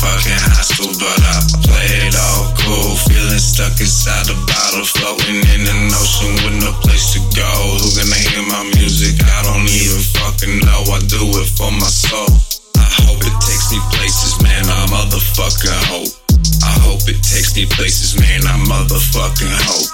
fucking hostile. But I play it all cool, feeling stuck inside the bottle, floating for my soul. I hope it takes me places, man. I motherfucking hope. I hope it takes me places, man. I motherfucking hope.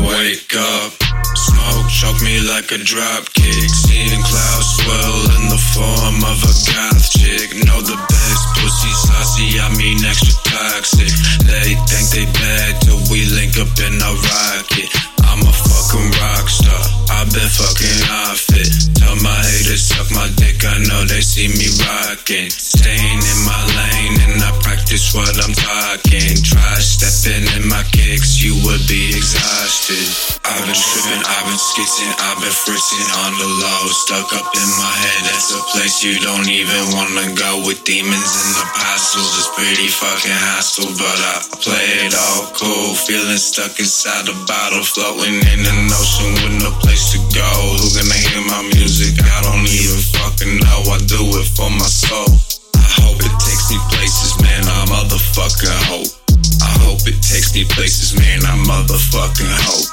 Wake up, smoke choke me like a drop kick. Seeing clouds swirl in the form of a goth chick. Know the best pussy saucy, I mean extra toxic. They think they bad till we link up in a rocket. See me rocking. Staying in my lane and I practice what I'm talking. Try stepping in my kicks, you would be exhausted. I've been tripping, I've been skitzing, I've been fritzing on the low. Stuck up in my head, that's a place you don't even wanna go. With demons and apostles, it's pretty fucking hostile. But I play it all cool, feeling stuck inside a bottle, floating in an ocean with no place to go. Who gonna hear my music? I don't even fucking know. I do it for my soul. I hope it takes me places, man. I motherfucking hope. I hope it takes me places, man. I motherfucking hope.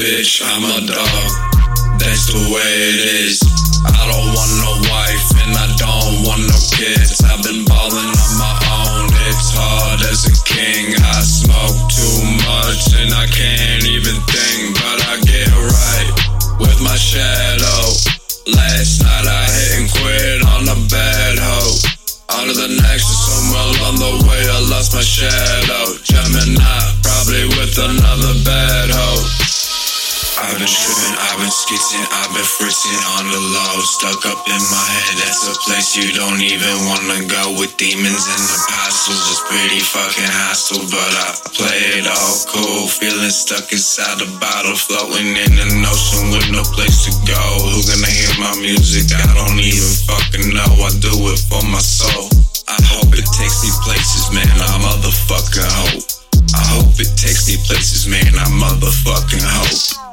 Bitch, I'm a dog. That's the way it is. I don't want no The next, and somewhere along the way I lost my shadow. Gemini, probably with another bad hoe. I've been tripping, I've been skitzing, I've been fritzing on the low. Stuck up in my head, that's a place you don't even wanna go. With demons and apostles, it's pretty fucking hostile. But I play it all cool, feeling stuck inside a bottle, floating in an ocean with no place to go. Who gonna hear my music? I don't even fucking know. I do it for my soul motherfucking hope. I hope it takes me places, man. I motherfucking hope.